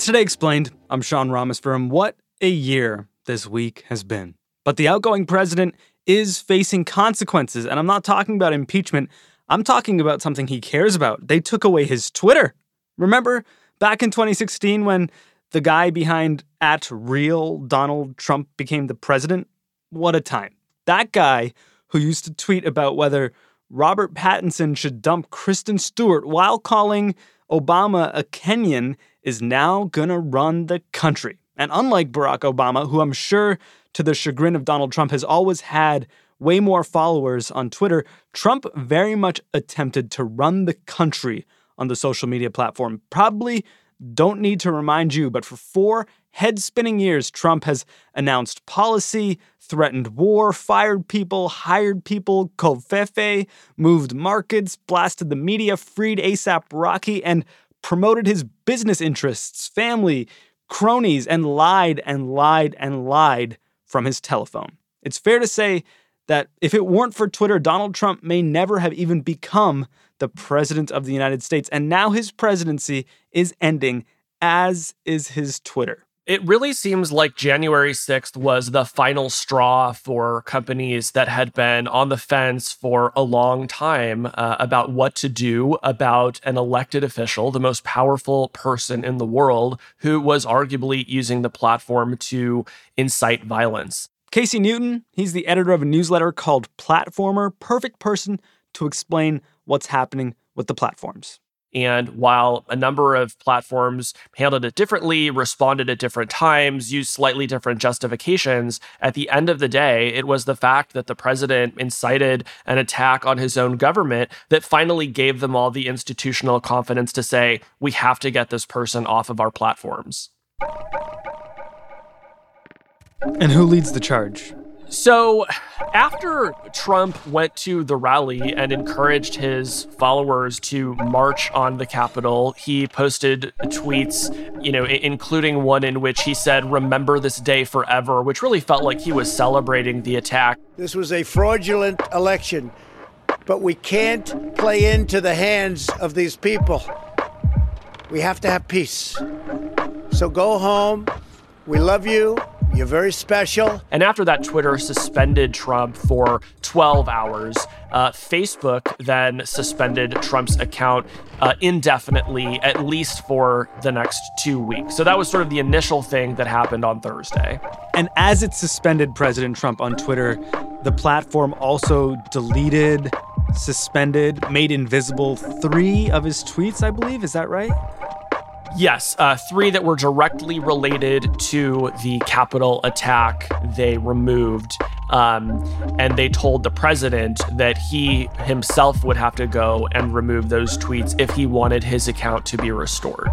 It's Today Explained. I'm Sean Rameswaram. What a year this week has been. But the outgoing president is facing consequences, and I'm not talking about impeachment. I'm talking about something he cares about. They took away his Twitter. Remember back in 2016 when the guy behind at real Donald Trump became the president? What a time. That guy who used to tweet about whether Robert Pattinson should dump Kristen Stewart while calling Obama a Kenyan is now gonna run the country. And unlike Barack Obama, who I'm sure to the chagrin of Donald Trump has always had way more followers on Twitter, Trump very much attempted to run the country on the social media platform. Probably don't need to remind you, but for four head spinning years, Trump has announced policy, threatened war, fired people, hired people, covfefe, moved markets, blasted the media, freed ASAP Rocky, and promoted his business interests, family, cronies, and lied and lied and lied from his telephone. It's fair to say that if it weren't for Twitter, Donald Trump may never have even become the President of the United States. And now his presidency is ending, as is his Twitter. It really seems like January 6th was the final straw for companies that had been on the fence for a long time uh, about what to do about an elected official, the most powerful person in the world, who was arguably using the platform to incite violence. Casey Newton, he's the editor of a newsletter called Platformer, perfect person to explain what's happening with the platforms. And while a number of platforms handled it differently, responded at different times, used slightly different justifications, at the end of the day, it was the fact that the president incited an attack on his own government that finally gave them all the institutional confidence to say, we have to get this person off of our platforms. And who leads the charge? So, after Trump went to the rally and encouraged his followers to march on the Capitol, he posted tweets, you know, including one in which he said, Remember this day forever, which really felt like he was celebrating the attack. This was a fraudulent election, but we can't play into the hands of these people. We have to have peace. So go home. We love you. You're very special. And after that, Twitter suspended Trump for 12 hours. Uh, Facebook then suspended Trump's account uh, indefinitely, at least for the next two weeks. So that was sort of the initial thing that happened on Thursday. And as it suspended President Trump on Twitter, the platform also deleted, suspended, made invisible three of his tweets, I believe. Is that right? Yes, uh, three that were directly related to the Capitol attack, they removed. Um, and they told the president that he himself would have to go and remove those tweets if he wanted his account to be restored.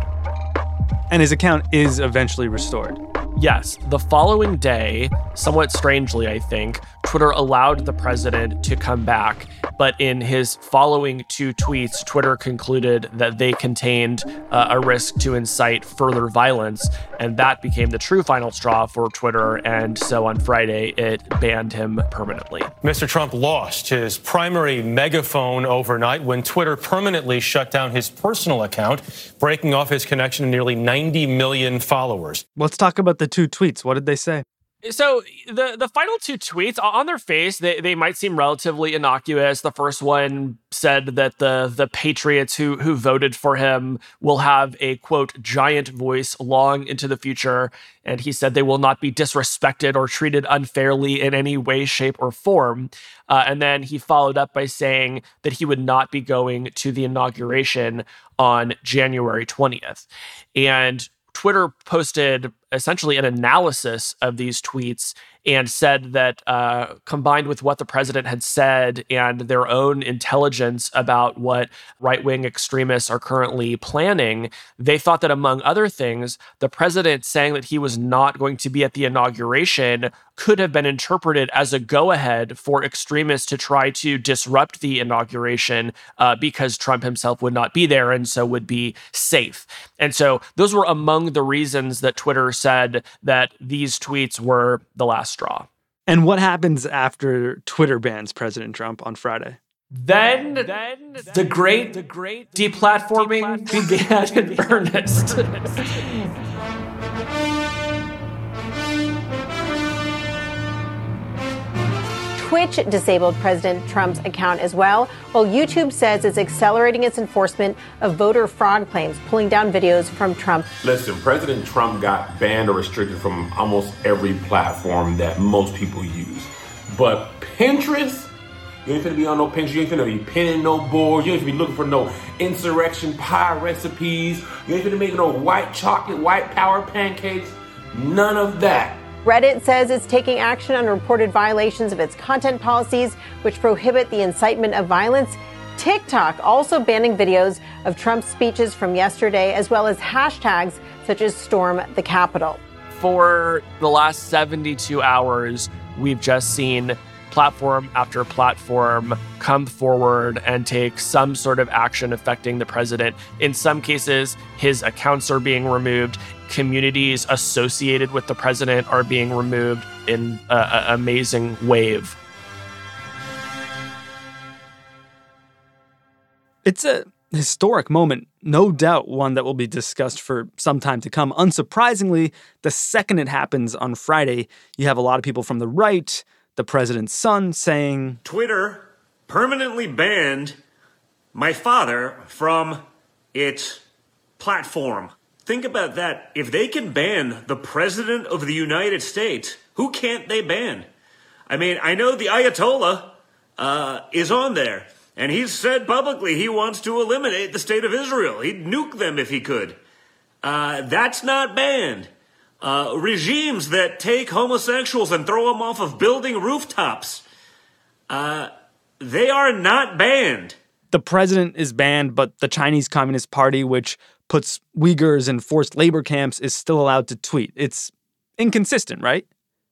And his account is eventually restored. Yes, the following day, somewhat strangely, I think, Twitter allowed the president to come back But in his following two tweets, Twitter concluded that they contained uh, a risk to incite further violence. And that became the true final straw for Twitter. And so on Friday, it banned him permanently. Mr. Trump lost his primary megaphone overnight when Twitter permanently shut down his personal account, breaking off his connection to nearly 90 million followers. Let's talk about the two tweets. What did they say? So the the final two tweets on their face they, they might seem relatively innocuous. The first one said that the the patriots who who voted for him will have a quote giant voice long into the future and he said they will not be disrespected or treated unfairly in any way shape or form. Uh, and then he followed up by saying that he would not be going to the inauguration on January 20th. And Twitter posted essentially an analysis of these tweets and said that uh, combined with what the president had said and their own intelligence about what right wing extremists are currently planning, they thought that among other things, the president saying that he was not going to be at the inauguration could have been interpreted as a go ahead for extremists to try to disrupt the inauguration uh, because Trump himself would not be there and so would be safe. And so those were among the reasons that Twitter said that these tweets were the last straw. And what happens after Twitter bans President Trump on Friday? Then, then the great, the great deplatforming, deplatforming began in earnest. Twitch disabled President Trump's account as well, while YouTube says it's accelerating its enforcement of voter fraud claims, pulling down videos from Trump. Listen, President Trump got banned or restricted from almost every platform that most people use. But Pinterest, you ain't finna be on no Pinterest. You ain't finna be pinning no boards. You ain't finna be looking for no insurrection pie recipes. You ain't finna make no white chocolate, white power pancakes. None of that. Reddit says it's taking action on reported violations of its content policies, which prohibit the incitement of violence. TikTok also banning videos of Trump's speeches from yesterday, as well as hashtags such as Storm the Capitol. For the last 72 hours, we've just seen platform after platform come forward and take some sort of action affecting the president. In some cases, his accounts are being removed communities associated with the president are being removed in an amazing wave. It's a historic moment, no doubt one that will be discussed for some time to come. Unsurprisingly, the second it happens on Friday, you have a lot of people from the right, the president's son, saying Twitter permanently banned my father from its platform. Think about that. If they can ban the President of the United States, who can't they ban? I mean, I know the Ayatollah uh, is on there, and he's said publicly he wants to eliminate the state of Israel. He'd nuke them if he could. Uh, that's not banned. Uh, regimes that take homosexuals and throw them off of building rooftops, uh, they are not banned. The president is banned, but the Chinese Communist Party, which puts Uyghurs in forced labor camps is still allowed to tweet. It's inconsistent, right?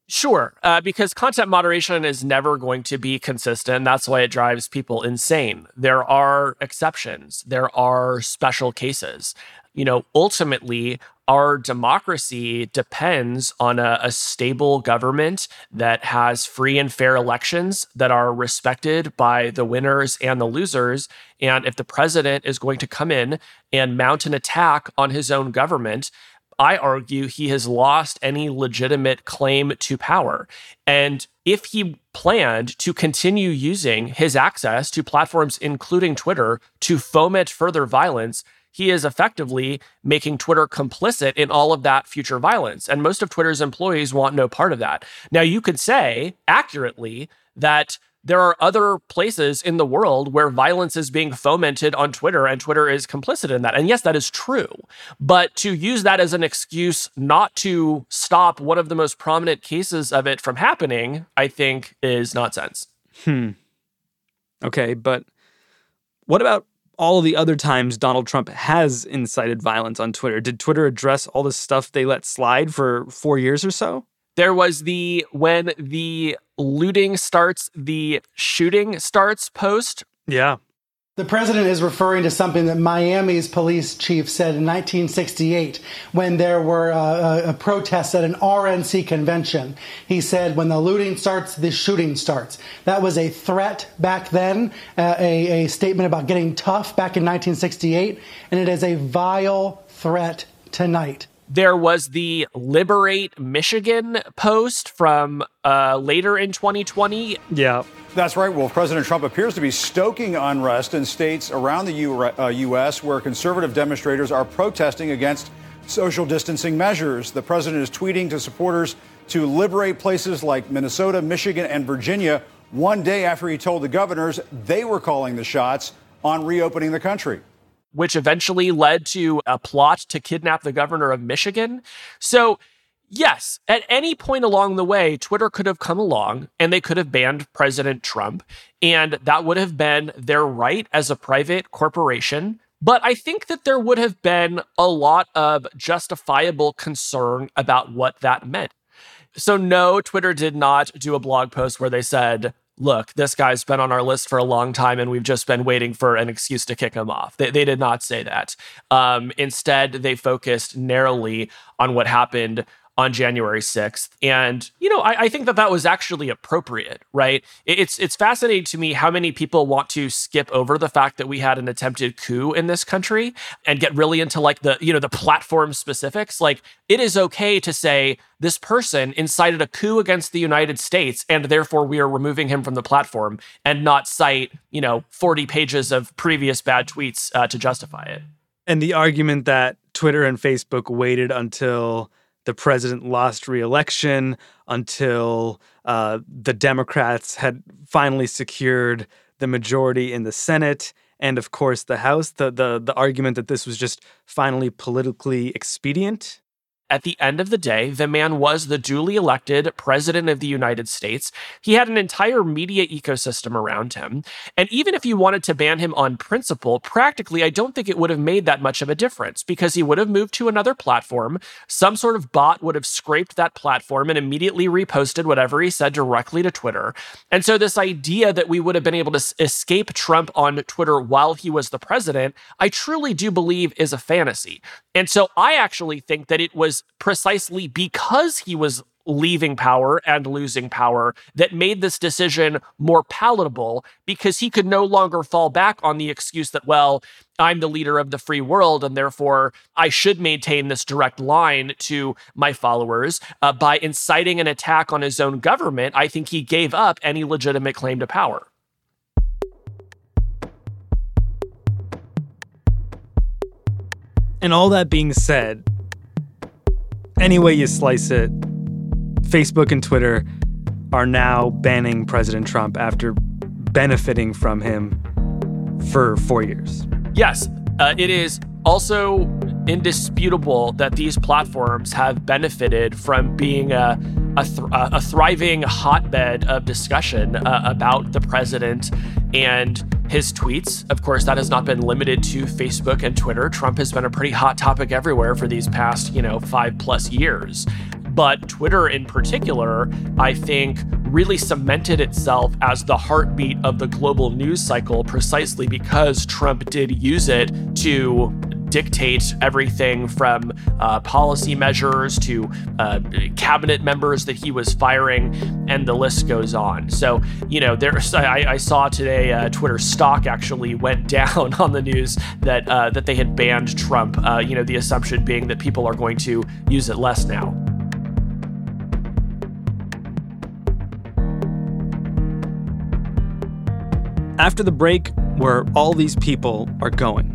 Sure, uh, because content moderation is never going to be consistent. That's why it drives people insane. There are exceptions, there are special cases. You know, ultimately, our democracy depends on a, a, stable government that has free and fair elections that are respected by the winners and the losers. And if the president is going to come in and mount an attack on his own government, I argue he has lost any legitimate claim to power. And if he planned to continue using his access to platforms, including Twitter, to foment further violence, he is effectively making Twitter complicit in all of that future violence. And most of Twitter's employees want no part of that. Now, you could say accurately that there are other places in the world where violence is being fomented on Twitter and Twitter is complicit in that. And yes, that is true. But to use that as an excuse not to stop one of the most prominent cases of it from happening, I think is nonsense. Hmm. Okay, but what about all of the other times Donald Trump has incited violence on Twitter. Did Twitter address all the stuff they let slide for four years or so? There was the when the looting starts, the shooting starts post. Yeah. The president is referring to something that Miami's police chief said in 1968 when there were uh, protests at an RNC convention. He said, when the looting starts, the shooting starts. That was a threat back then, uh, a, a statement about getting tough back in 1968, and it is a vile threat tonight. There was the Liberate Michigan post from uh, later in 2020. Yeah. That's right, Wolf. President Trump appears to be stoking unrest in states around the U- uh, U.S. where conservative demonstrators are protesting against social distancing measures. The president is tweeting to supporters to liberate places like Minnesota, Michigan, and Virginia one day after he told the governors they were calling the shots on reopening the country which eventually led to a plot to kidnap the governor of Michigan. So, yes, at any point along the way, Twitter could have come along and they could have banned President Trump, and that would have been their right as a private corporation. But I think that there would have been a lot of justifiable concern about what that meant. So, no, Twitter did not do a blog post where they said, look, this guy's been on our list for a long time and we've just been waiting for an excuse to kick him off. They, they did not say that. Um, instead, they focused narrowly on what happened on January 6th. And, you know, I, I, think that that was actually appropriate, right? It's, it's fascinating to me how many people want to skip over the fact that we had an attempted coup in this country and get really into like the, you know, the platform specifics. Like it is okay to say this person incited a coup against the United States and therefore we are removing him from the platform and not cite, you know, 40 pages of previous bad tweets uh, to justify it. And the argument that Twitter and Facebook waited until the president lost reelection until uh, the Democrats had finally secured the majority in the Senate and, of course, the House. The the the argument that this was just finally politically expedient at the end of the day, the man was the duly elected president of the United States. He had an entire media ecosystem around him. And even if you wanted to ban him on principle, practically, I don't think it would have made that much of a difference because he would have moved to another platform. Some sort of bot would have scraped that platform and immediately reposted whatever he said directly to Twitter. And so, this idea that we would have been able to escape Trump on Twitter while he was the president, I truly do believe is a fantasy. And so, I actually think that it was precisely because he was leaving power and losing power that made this decision more palatable because he could no longer fall back on the excuse that, well, I'm the leader of the free world and therefore I should maintain this direct line to my followers. Uh, by inciting an attack on his own government, I think he gave up any legitimate claim to power. And all that being said, any way you slice it, Facebook and Twitter are now banning President Trump after benefiting from him for four years. Yes, uh, it is also indisputable that these platforms have benefited from being a, a, th- a thriving hotbed of discussion uh, about the president and his tweets. Of course, that has not been limited to Facebook and Twitter. Trump has been a pretty hot topic everywhere for these past, you know, five plus years. But Twitter in particular, I think, really cemented itself as the heartbeat of the global news cycle precisely because Trump did use it to dictate everything from uh, policy measures to uh, cabinet members that he was firing, and the list goes on. So, you know, there's I, I saw today uh, Twitter stock actually went down on the news that uh, that they had banned Trump. Uh, you know, the assumption being that people are going to use it less now. After the break, where all these people are going.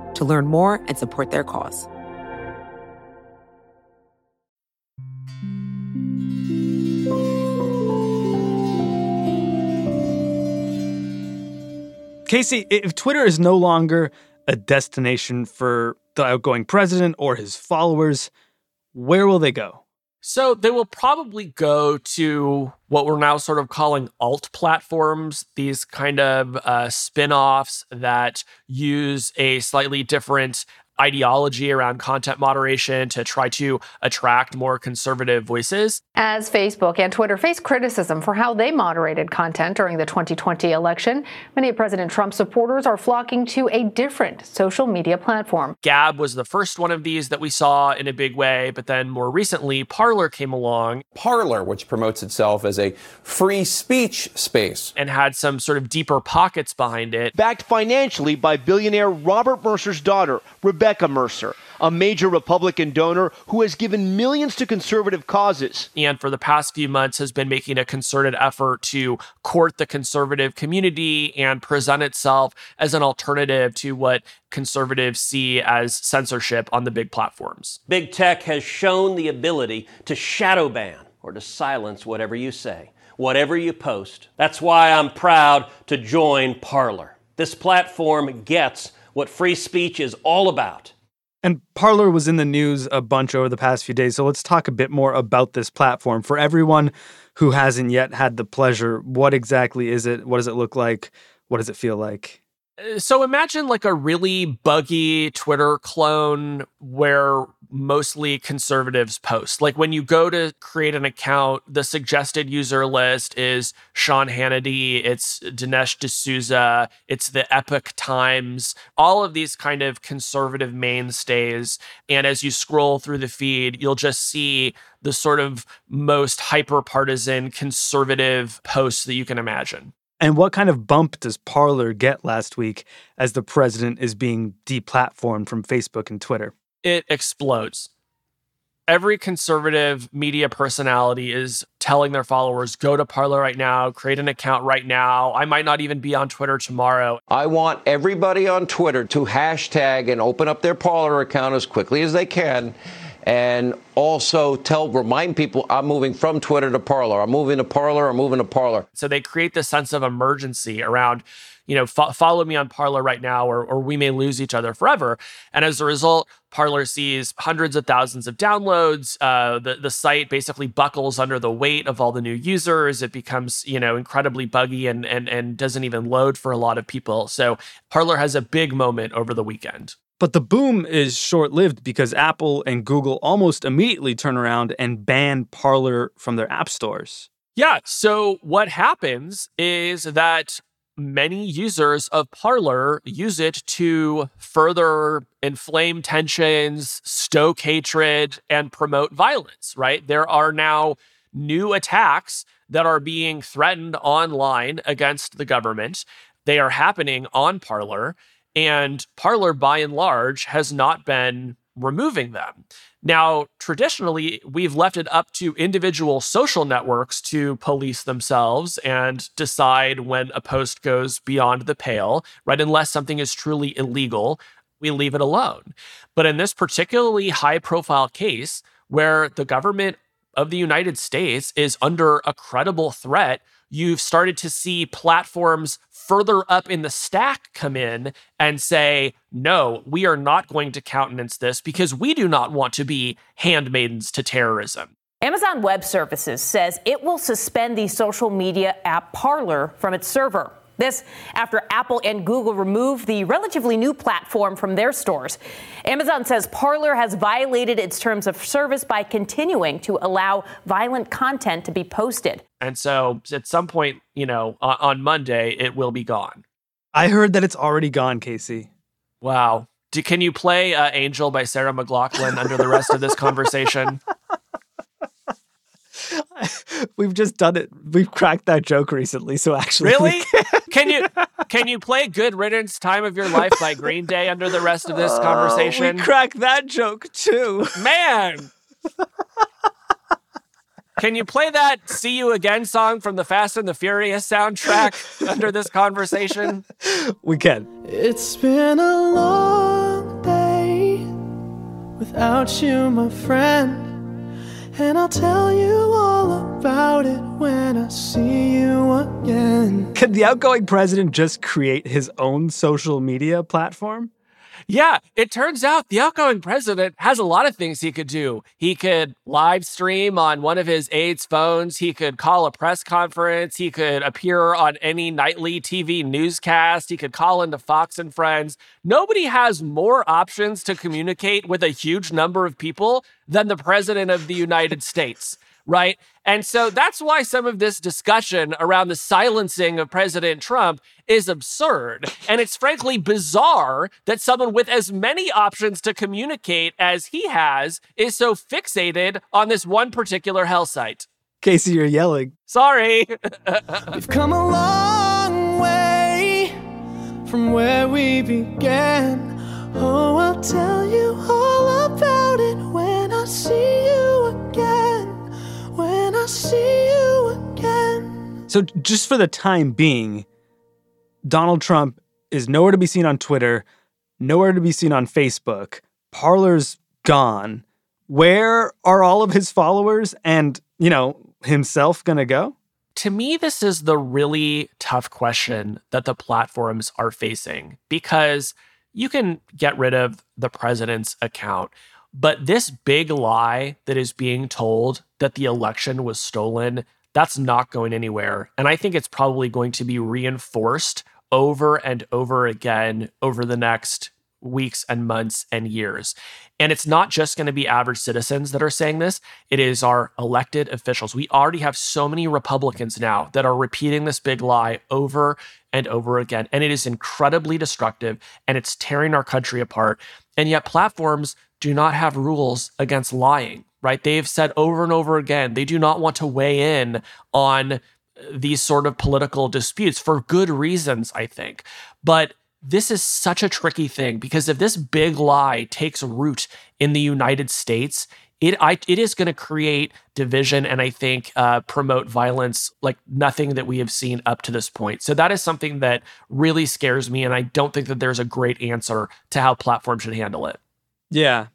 to learn more and support their cause. Casey, if Twitter is no longer a destination for the outgoing president or his followers, where will they go? So they will probably go to what we're now sort of calling alt platforms, these kind of uh, spin offs that use a slightly different ideology around content moderation to try to attract more conservative voices. As Facebook and Twitter face criticism for how they moderated content during the 2020 election, many of President Trump's supporters are flocking to a different social media platform. Gab was the first one of these that we saw in a big way, but then more recently, Parler came along. Parler, which promotes itself as a free speech space, and had some sort of deeper pockets behind it. Backed financially by billionaire Robert Mercer's daughter, Rebecca. Rebecca Mercer, a major Republican donor who has given millions to conservative causes. And for the past few months has been making a concerted effort to court the conservative community and present itself as an alternative to what conservatives see as censorship on the big platforms. Big tech has shown the ability to shadow ban or to silence whatever you say, whatever you post. That's why I'm proud to join Parler. This platform gets what free speech is all about. And Parler was in the news a bunch over the past few days. So let's talk a bit more about this platform. For everyone who hasn't yet had the pleasure, what exactly is it? What does it look like? What does it feel like? So imagine like a really buggy Twitter clone where mostly conservatives post. Like when you go to create an account, the suggested user list is Sean Hannity, it's Dinesh D'Souza, it's the Epoch Times, all of these kind of conservative mainstays. And as you scroll through the feed, you'll just see the sort of most hyper partisan conservative posts that you can imagine. And what kind of bump does Parler get last week as the president is being deplatformed from Facebook and Twitter? It explodes. Every conservative media personality is telling their followers, go to Parler right now, create an account right now. I might not even be on Twitter tomorrow. I want everybody on Twitter to hashtag and open up their Parler account as quickly as they can and also tell remind people I'm moving from Twitter to Parler. I'm moving to Parler. I'm moving to Parler. So they create this sense of emergency around, you know, fo- follow me on Parler right now, or or we may lose each other forever. And as a result, Parler sees hundreds of thousands of downloads. Uh, the the site basically buckles under the weight of all the new users. It becomes you know incredibly buggy and and and doesn't even load for a lot of people. So Parler has a big moment over the weekend. But the boom is short lived because Apple and Google almost immediately turn around and ban Parler from their app stores. Yeah. So what happens is that many users of Parler use it to further inflame tensions, stoke hatred, and promote violence, right? There are now new attacks that are being threatened online against the government. They are happening on Parler, and Parler, by and large, has not been removing them. Now, traditionally, we've left it up to individual social networks to police themselves and decide when a post goes beyond the pale, right? Unless something is truly illegal, we leave it alone. But in this particularly high profile case, where the government of the United States is under a credible threat, you've started to see platforms further up in the stack come in and say, no, we are not going to countenance this because we do not want to be handmaidens to terrorism. Amazon Web Services says it will suspend the social media app Parler from its server. This after Apple and Google removed the relatively new platform from their stores. Amazon says Parler has violated its terms of service by continuing to allow violent content to be posted. And so at some point, you know, on Monday, it will be gone. I heard that it's already gone, Casey. Wow. Do, can you play uh, Angel by Sarah McLachlan under the rest of this conversation? We've just done it. We've cracked that joke recently, so actually, really, can you can you play "Good Riddance, Time of Your Life" by Green Day under the rest of this conversation? Uh, we cracked that joke too, man. Can you play that "See You Again" song from the Fast and the Furious soundtrack under this conversation? We can. It's been a long day without you, my friend. And I'll tell you all about it when I see you again. Can the outgoing president just create his own social media platform? Yeah, it turns out the outgoing president has a lot of things he could do. He could live stream on one of his aides' phones. He could call a press conference. He could appear on any nightly TV newscast. He could call into Fox and Friends. Nobody has more options to communicate with a huge number of people than the president of the United States right? And so that's why some of this discussion around the silencing of President Trump is absurd. And it's frankly bizarre that someone with as many options to communicate as he has is so fixated on this one particular hell site. Casey, you're yelling. Sorry. We've come a long way from where we began. Oh, I'll tell you all about it when I see you again when I see you again. So, just for the time being, Donald Trump is nowhere to be seen on Twitter, nowhere to be seen on Facebook. Parler's gone. Where are all of his followers and, you know, himself going to go? To me, this is the really tough question that the platforms are facing because you can get rid of the president's account. But this big lie that is being told that the election was stolen, that's not going anywhere. And I think it's probably going to be reinforced over and over again over the next weeks and months and years. And it's not just going to be average citizens that are saying this, it is our elected officials. We already have so many Republicans now that are repeating this big lie over and over again. And it is incredibly destructive and it's tearing our country apart. And yet, platforms do not have rules against lying, right? They've said over and over again they do not want to weigh in on these sort of political disputes for good reasons, I think. But this is such a tricky thing because if this big lie takes root in the United States, it I, it is going to create division and I think uh, promote violence like nothing that we have seen up to this point. So that is something that really scares me, and I don't think that there's a great answer to how platforms should handle it. Yeah.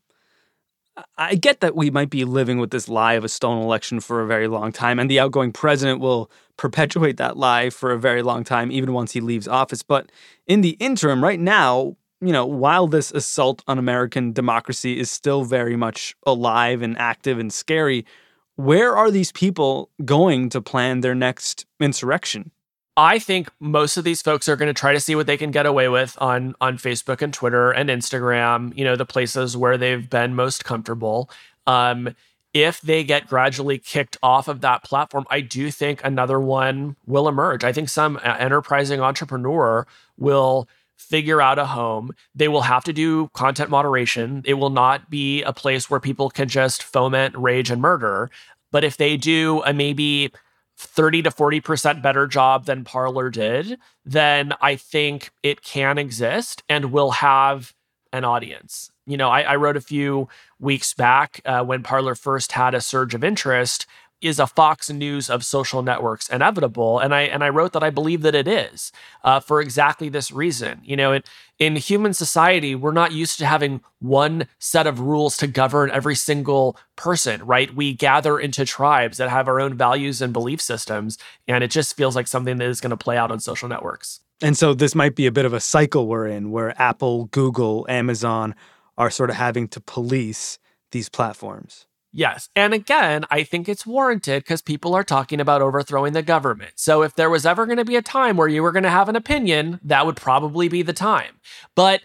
I get that we might be living with this lie of a stolen election for a very long time, and the outgoing president will perpetuate that lie for a very long time, even once he leaves office. But in the interim, right now, you know, while this assault on American democracy is still very much alive and active and scary, where are these people going to plan their next insurrection? I think most of these folks are going to try to see what they can get away with on on Facebook and Twitter and Instagram, you know, the places where they've been most comfortable. Um, if they get gradually kicked off of that platform, I do think another one will emerge. I think some enterprising entrepreneur will figure out a home. They will have to do content moderation. It will not be a place where people can just foment rage and murder. But if they do a maybe 30 to 40% better job than Parler did, then I think it can exist and will have an audience. You know, I, I wrote a few weeks back uh, when Parler first had a surge of interest is a Fox News of social networks inevitable? And I and I wrote that I believe that it is uh, for exactly this reason. You know, in, in human society, we're not used to having one set of rules to govern every single person, right? We gather into tribes that have our own values and belief systems, and it just feels like something that is going to play out on social networks. And so this might be a bit of a cycle we're in, where Apple, Google, Amazon are sort of having to police these platforms. Yes. And again, I think it's warranted because people are talking about overthrowing the government. So if there was ever going to be a time where you were going to have an opinion, that would probably be the time. But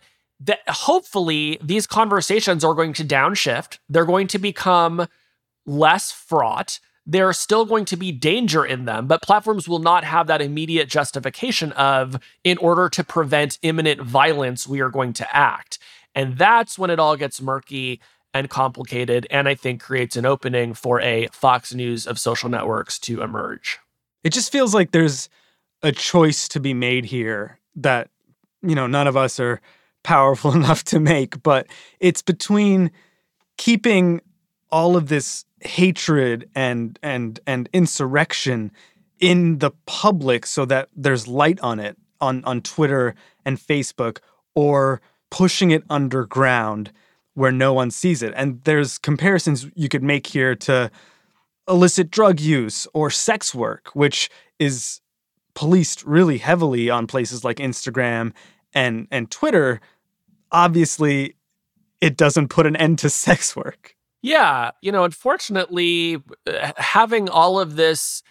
hopefully these conversations are going to downshift. They're going to become less fraught. There's still going to be danger in them, but platforms will not have that immediate justification of, in order to prevent imminent violence, we are going to act. And that's when it all gets murky and complicated, and I think creates an opening for a Fox News of social networks to emerge. It just feels like there's a choice to be made here that, you know, none of us are powerful enough to make, but it's between keeping all of this hatred and and and insurrection in the public so that there's light on it on on Twitter and Facebook or pushing it underground where no one sees it. And there's comparisons you could make here to illicit drug use or sex work, which is policed really heavily on places like Instagram and and Twitter. Obviously, it doesn't put an end to sex work. Yeah, you know, unfortunately, having all of this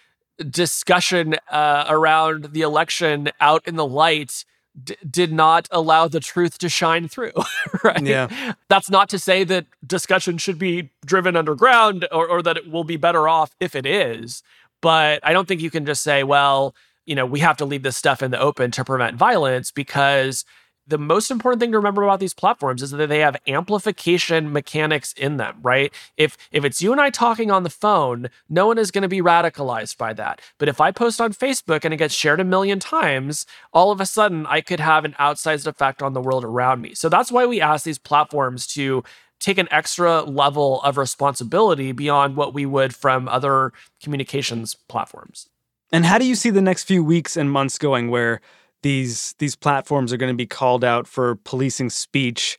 discussion uh, around the election out in the light d- did not allow the truth to shine through, right? Yeah. That's not to say that discussion should be driven underground or, or that it will be better off if it is. But I don't think you can just say, well, you know, we have to leave this stuff in the open to prevent violence because the most important thing to remember about these platforms is that they have amplification mechanics in them, right? If if it's you and I talking on the phone, no one is going to be radicalized by that. But if I post on Facebook and it gets shared a million times, all of a sudden I could have an outsized effect on the world around me. So that's why we ask these platforms to take an extra level of responsibility beyond what we would from other communications platforms. And how do you see the next few weeks and months going where these these platforms are going to be called out for policing speech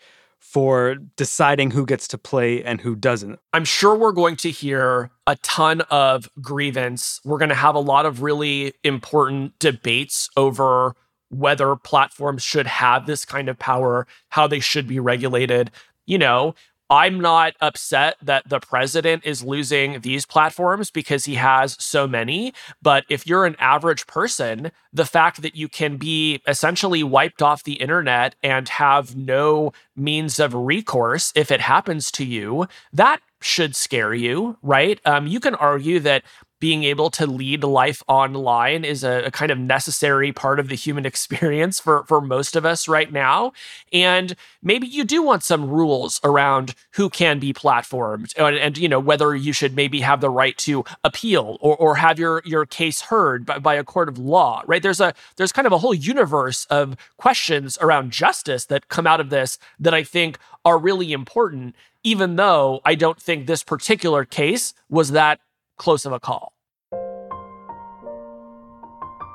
for deciding who gets to play and who doesn't. I'm sure we're going to hear a ton of grievance. We're going to have a lot of really important debates over whether platforms should have this kind of power, how they should be regulated. You know, I'm not upset that the president is losing these platforms because he has so many. But if you're an average person, the fact that you can be essentially wiped off the internet and have no means of recourse if it happens to you, that should scare you, right? Um, you can argue that being able to lead life online is a, a, kind of necessary part of the human experience for, for most of us right now. And maybe you do want some rules around who can be platformed and, and you know, whether you should maybe have the right to appeal or, or have your, your case heard by, by a court of law, right? There's a, there's kind of a whole universe of questions around justice that come out of this that I think are really important, even though I don't think this particular case was that close of a call.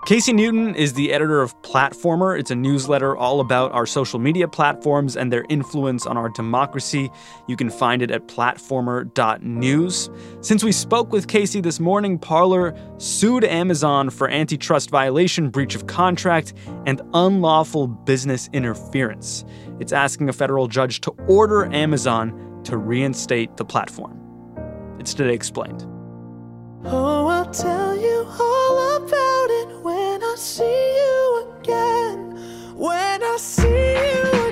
Casey Newton is the editor of Platformer. It's a newsletter all about our social media platforms and their influence on our democracy. You can find it at platformer.news. Since we spoke with Casey this morning, Parler sued Amazon for antitrust violation, breach of contract, and unlawful business interference. It's asking a federal judge to order Amazon to reinstate the platform. It's today explained. Oh, I'll tell you all about it when I see you again. When I see